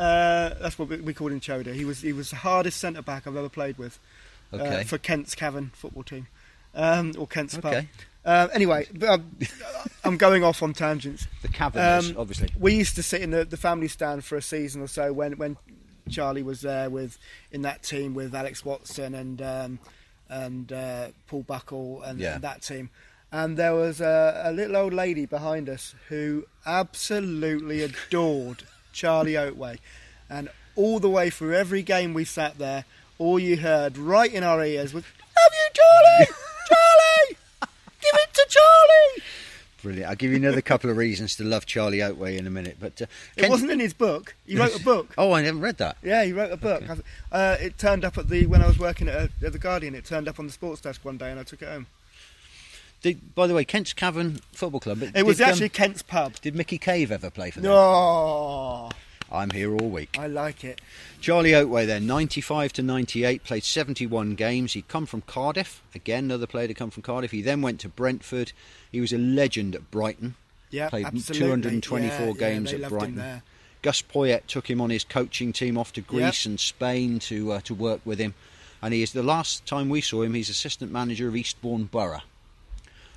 uh, that's what we, we called him Choda. He was he was the hardest centre back I've ever played with uh, Okay. for Kent's Cavern football team, um, or Kent's pub. Okay. Uh, anyway, but, um, I'm going off on tangents. The Caverners, Um, obviously. We used to sit in the, the family stand for a season or so when, when Charlie was there with in that team with Alex Watson and um, and uh, Paul Buckle and, Yeah. and that team. And there was a, a little old lady behind us who absolutely adored Charlie Oatway. And all the way through every game we sat there, all you heard right in our ears was, Love you, Charlie! Charlie! It Charlie! Brilliant. I'll give you another couple of reasons to love Charlie Oatway in a minute. But uh, It wasn't in his book. He wrote a book. Oh, I haven't read that. Yeah, he wrote a book. Okay. Uh, it turned up at the when I was working at, uh, at the Guardian. It turned up on the sports desk one day, and I took it home. Did, by the way, Kent's Cavern Football Club. but It was did, um, actually Kent's pub. did Mickey Cave ever play for them? No, I'm here all week. I like it. Charlie Oatway then, 95 to 98, played 71 games. He'd come from Cardiff, again, another player to come from Cardiff. He then went to Brentford. He was a legend at Brighton. Yeah, Played absolutely. 224 Yeah, yeah, games they at Brighton. there. Gus Poyet took him on his coaching team off to Greece and Spain to uh, to work with him. And he is the last time we saw him, he's assistant manager of Eastbourne Borough.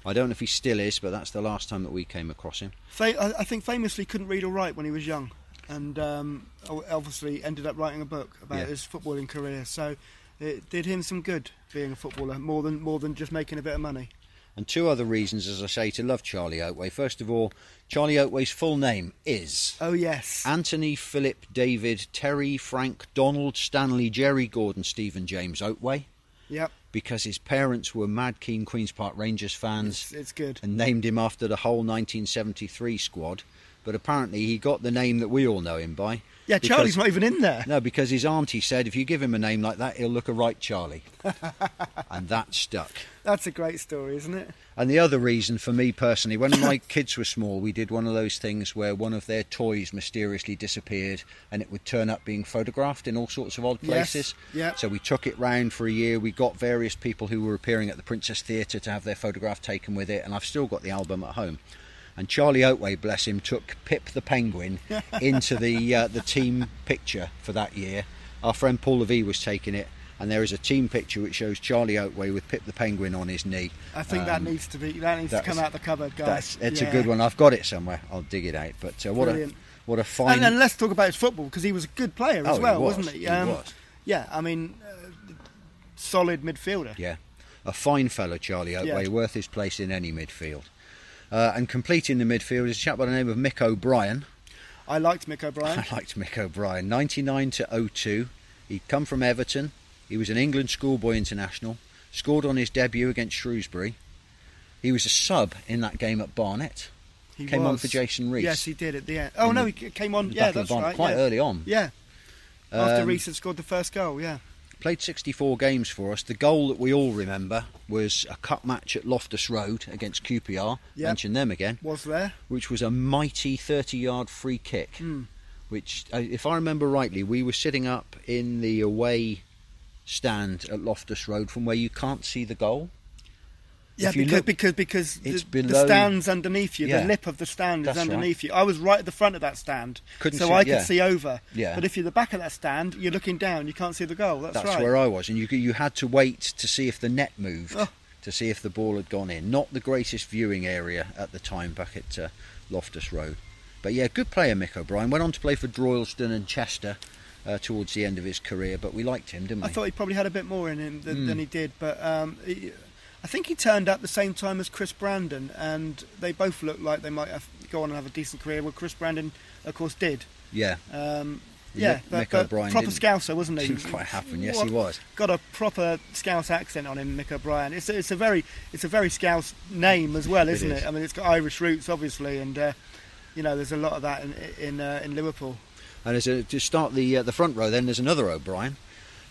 I don't know if he still is, but that's the last time that we came across him. I I think famously couldn't read or write when he was young, and um, obviously ended up writing a book about Yeah. his footballing career. So it did him some good being a footballer, more than more than just making a bit of money. And two other reasons, as I say, to love Charlie Oatway. First of all, Charlie Oatway's full name is Oh yes, Anthony Philip David Terry Frank Donald Stanley Jerry Gordon Stephen James Oatway yep, because his parents were mad keen Queen's Park Rangers fans it's, it's good. and named him after the whole 1973 squad. But apparently he got the name that we all know him by. Yeah, because- Charlie's not even in there. No, because his auntie said if you give him a name like that, he'll look a right Charlie. and that stuck. That's a great story, isn't it? And the other reason for me personally, when my kids were small, we did one of those things where one of their toys mysteriously disappeared and it would turn up being photographed in all sorts of odd places. Yes, yeah. So we took it round for a year. We got various people who were appearing at the Princess Theatre to have their photograph taken with it, and I've still got the album at home. And Charlie Oatway, bless him, took Pip the Penguin into the uh, the team picture for that year. Our friend Paul Levy was taking it, and there is a team picture which shows Charlie Oatway with Pip the Penguin on his knee. I think that Um, needs to be that needs to come out the cupboard, guys. That's it's Yeah. a good one. I've got it somewhere. I'll dig it out. But uh, what Brilliant. a what a fine. And, and let's talk about his football because he was a good player Oh, as he well, was, not he? he Um, was. Yeah, I mean, uh, solid midfielder. Yeah, a fine fellow, Charlie Oatway, Yeah. worth his place in any midfield. Uh, and completing the midfield is a chap by the name of Mick O'Brien. I liked Mick O'Brien. I liked Mick O'Brien. 99 to 02. He'd come from Everton. He was an England schoolboy international. Scored on his debut against Shrewsbury. He was a sub in that game at Barnet. He Came on for Jason Rees. Yes, he did at the end. Oh no, he came on. Yeah, that's right. quite yeah. early on. Yeah, after Um, Rees had scored the first goal. Yeah, played 64 games for us. The goal that we all remember was a cup match at Loftus Road against QPR. Yep. Mention them again, Was there? which was a mighty 30-yard free kick. Which, uh, if I remember rightly, we were sitting up in the away stand at Loftus Road from where you can't see the goal. Yeah, because look- because because it's the, the stand's underneath you. Yeah. The lip of the stand That's is right. underneath you. I was right at the front of that stand, Couldn't so see- I could yeah. see over. Yeah. But if you're the back of that stand, you're looking down. You can't see the goal. That's, That's right. where I was, and you you had to wait to see if the net moved, Oh. to see if the ball had gone in. Not the greatest viewing area at the time back at uh, Loftus Road, but yeah, good player Mick O'Brien. Went on to play for Droylsden and Chester uh, towards the end of his career, but we liked him, didn't we? I thought he probably had a bit more in him than, Hmm. than he did, but um, he, I think he turned up the same time as Chris Brandon, and they both looked like they might have go on and have a decent career. Well, Chris Brandon, of course, did. yeah, Um, Yeah, Mick but O'Brien proper Scouser, wasn't he? didn't quite happen. Yes, he was. Got a proper Scouse accent on him, Mick O'Brien. It's a, it's a very it's a very Scouse name as well, isn't it? Is. I mean, it's got Irish roots, obviously, and uh, you know, there's a lot of that in in, uh, in Liverpool. And as a, to start the uh, the front row, then there's another O'Brien,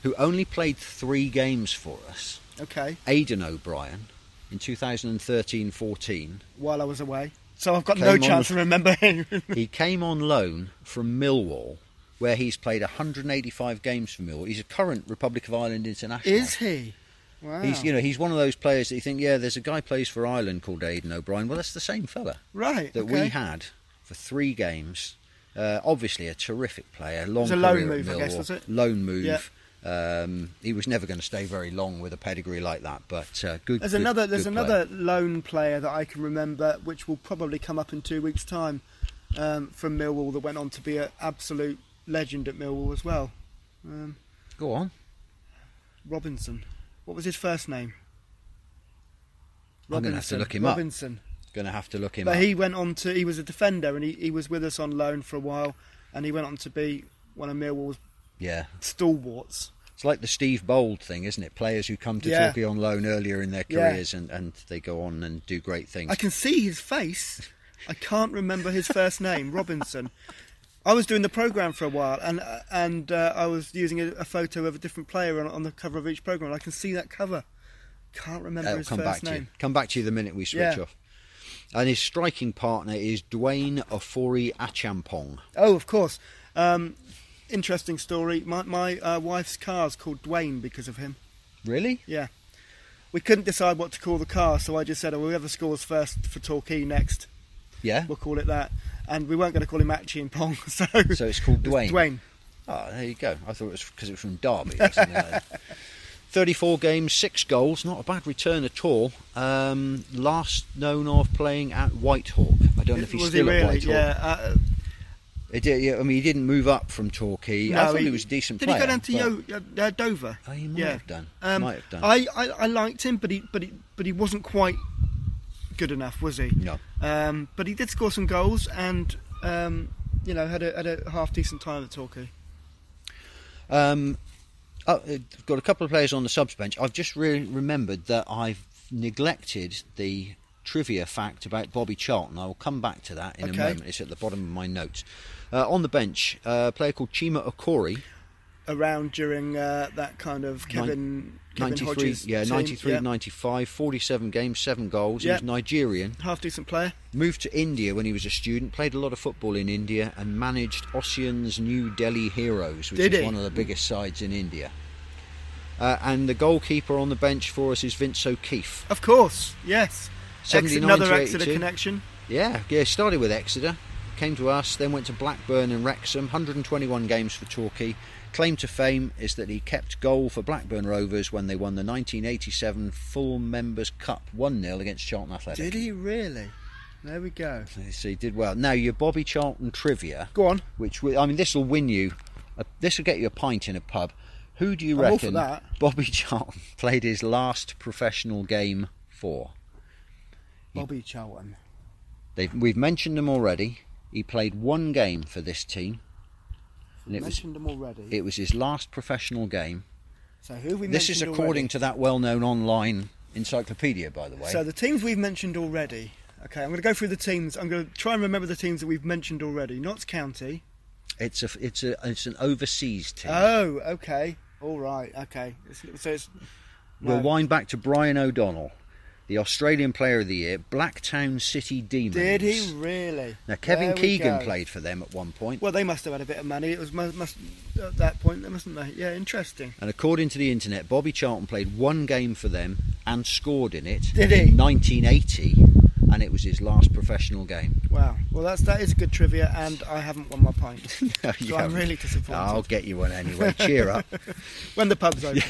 who only played three games for us. Okay, Aidan O'Brien in 2013-14. while I was away, so I've got no chance of remembering. he came on loan from Millwall, where he's played 185 games for Millwall. He's a current Republic of Ireland international. Is he? Wow. He's you know he's one of those players that you think yeah there's a guy plays for Ireland called Aidan O'Brien. Well, that's the same fella right. that okay. we had for three games. Uh, obviously a terrific player, long was a loan move, I guess, was it? Loan move. Yeah. Um, he was never going to stay very long with a pedigree like that, but uh, good. There's good- another there's another player. lone player that I can remember, which will probably come up in two weeks' time, um, from Millwall that went on to be an absolute legend at Millwall as well. Um, Go on. Robinson. What was his first name? I'm gonna have to Robinson. look him up. Robinson. Going to have to look him But up. he went on to he was a defender and he, he was with us on loan for a while and he went on to be one of Millwall's yeah. stalwarts. It's like the Steve Bold thing, isn't it? Players who come to Yeah. Torquay on loan earlier in their Yeah. careers and, and they go on and do great things. I can see his face. I can't remember his first name. Robinson. I was doing the program for a while, and uh, and uh, I was using a, a photo of a different player on, on the cover of each program. I can see that cover. Can't remember That'll his come first back to you. name. Come back to you the minute we switch Yeah. off. And his striking partner is Dwayne Ofori Achampong. Oh, of course. Um, interesting story. My my uh, wife's car's called Dwayne because of him. Really? Yeah. We couldn't decide what to call the car, so I just said, oh, whoever scores first for Torquay next, Yeah. we'll call it that. And we weren't going to call him Atchie and Pong, so, So it's called Dwayne. Dwayne. Oh, there you go. I thought it was because it was from Derby or something like that. 34 games, 6 goals, not a bad return at all. Um, last known of playing at Whitehawk. I don't know if he's was still he at? Whitehawk. Yeah. Uh, He did, yeah, I mean, he didn't move up from Torquay. I thought he, was a decent Did player. Did he go down to Yo, uh, uh, Dover? Oh, he might yeah. have done. Um, might have done. I, I, I liked him, but he but he but he wasn't quite good enough, was he? No. Um, but he did score some goals, and um, you know had a had a half decent time at Torquay. Um, oh, got a couple of players on the subs bench. I've just re- remembered that I've neglected the trivia fact about Bobby Charlton. I will come back to that in Okay. a moment. It's at the bottom of my notes. Uh, on the bench, uh, a player called Chima Okorie, Around during uh, that kind of Kevin Kevin 93, Hodges yeah, team, 93, yeah. 95, 47 games, 7 goals. Yeah. He was Nigerian. half decent player. Moved to India when he was a student, played a lot of football in India, and managed Ossian's New Delhi Heroes, which Did is he? one of the biggest sides in India. Uh, and the goalkeeper on the bench for us is Vince O'Keefe. Of course, yes. Ex- another Exeter connection. Yeah, yeah, started with Exeter, came to us, then went to Blackburn and Wrexham, 121 games for Torquay. Claim to fame is that he kept goal for Blackburn Rovers when they won the 1987 Full Members Cup 1 0 against Charlton Athletic. Did he really? There we go. So he did well. Now, your Bobby Charlton trivia, Go on. which I mean, this will win you, a, this will get you a pint in a pub. Who do you I'm reckon that. Bobby Charlton played his last professional game for? Bobby Charlton. They've, we've mentioned him already. He played one game for this team, and it was mentioned them already. it was his last professional game. so who have we This is according already? to that well-known online encyclopedia, by the way. So the teams we've mentioned already. Okay, I'm going to go through the teams. I'm going to try and remember the teams that we've mentioned already. Notts County. it's a it's a it's an overseas team. Oh, okay. All right. Okay. So it's We'll wind back to Brian O'Donnell, the Australian Player of the Year, Blacktown City Demons. Did he really? Now, Kevin There Keegan played for them at one point. Well, they must have had a bit of money. It was must, must at that point, then mustn't they? Yeah, interesting. And according to the internet, Bobby Charlton played one game for them and scored in it Did he? in 1980, and it was his last professional game. Wow. Well, that's that is good trivia, and I haven't won my pint. You So I'm haven't. really disappointed. I'll get you one anyway. Cheer up. When the pub's open.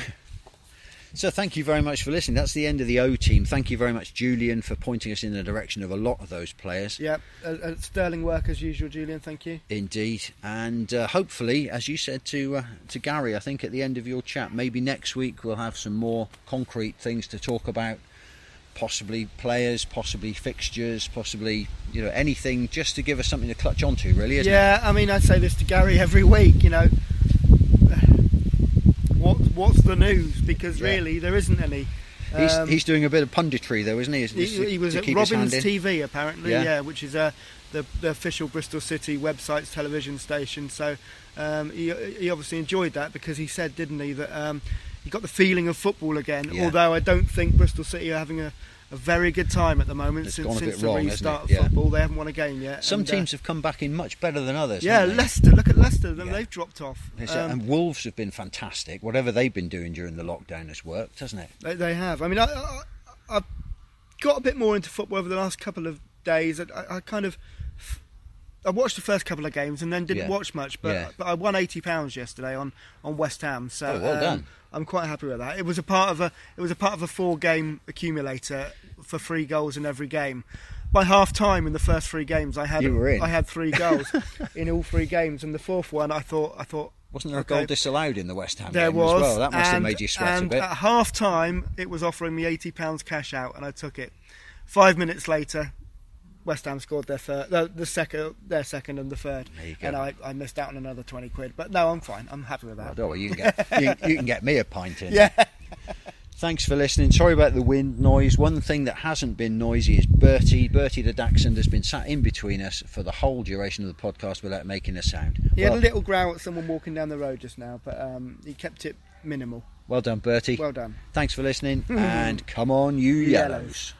So thank you very much for listening. That's the end of the O team. Thank you very much, Julian, for pointing us in the direction of a lot of those players. Yep. Uh, uh, sterling work as usual, Julian. Thank you. Indeed, and uh, hopefully, as you said to uh, to Gary, I think at the end of your chat, maybe next week we'll have some more concrete things to talk about. Possibly players, possibly fixtures, possibly you know anything, just to give us something to clutch onto. Really, isn't it? Yeah, I mean, I say this to Gary every week. You know, what what's the news? Because Yeah. really, there isn't any. He's, Um, he's doing a bit of punditry though, isn't he? He, To- he was at Robins. TV apparently, Yeah. yeah, which is uh, the the official Bristol City website's television station. So um, he he obviously enjoyed that because he said, didn't he, that um, he got the feeling of football again. Yeah. Although I don't think Bristol City are having a, a very good time at the moment It's since, since the wrong, restart of Yeah. football. They haven't won a game yet. Some and, uh, teams have come back in much better than others. yeah? Leicester. Look at Leicester. Yeah. They've dropped off. Um, and Wolves have been fantastic. Whatever they've been doing during the lockdown has worked, hasn't it? They, they have. I mean, I, I, I've got a bit more into football over the last couple of days. I, I, I kind of. I watched the first couple of games and then didn't Yeah. watch much, but, Yeah. but I won eighty pounds yesterday on, on West Ham. So Oh, well um, done. I'm quite happy with that. It was a part of a it was a part of a four game accumulator for three goals in every game. By half time in the first three games, I had You were in. I had three goals in all three games, and the fourth one I thought I thought Wasn't there a Okay. goal disallowed in the West Ham there game was. as well? That must have made you sweat a and bit. At half time, it was offering me eighty pounds cash out, and I took it. Five minutes later, West Ham scored their third, the, the second, their second and the third, There you go. and I, I missed out on another twenty quid. But no, I'm fine. I'm happy with that. don't worry, you can get you, you can get me a pint in. Yeah. Thanks for listening. Sorry about the wind noise. One thing that hasn't been noisy is Bertie. Bertie the Dachshund has been sat in between us for the whole duration of the podcast without making a sound. He had a little growl at someone walking down the road just now, but um, he kept it minimal. well done, Bertie. Well done. Thanks for listening, and come on, you yellows.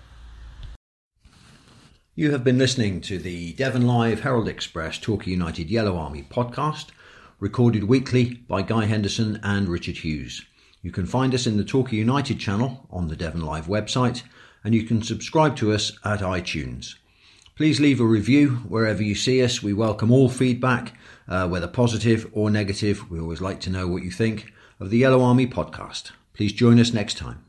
You have been listening to the Devon Live Herald Express Torquay United Yellow Army podcast, recorded weekly by Guy Henderson and Richard Hughes. You can find us in the Torquay United channel on the Devon Live website, and you can subscribe to us at iTunes. Please leave a review wherever you see us. We welcome all feedback, uh, whether positive or negative. We always like to know what you think of the Yellow Army podcast. Please join us next time.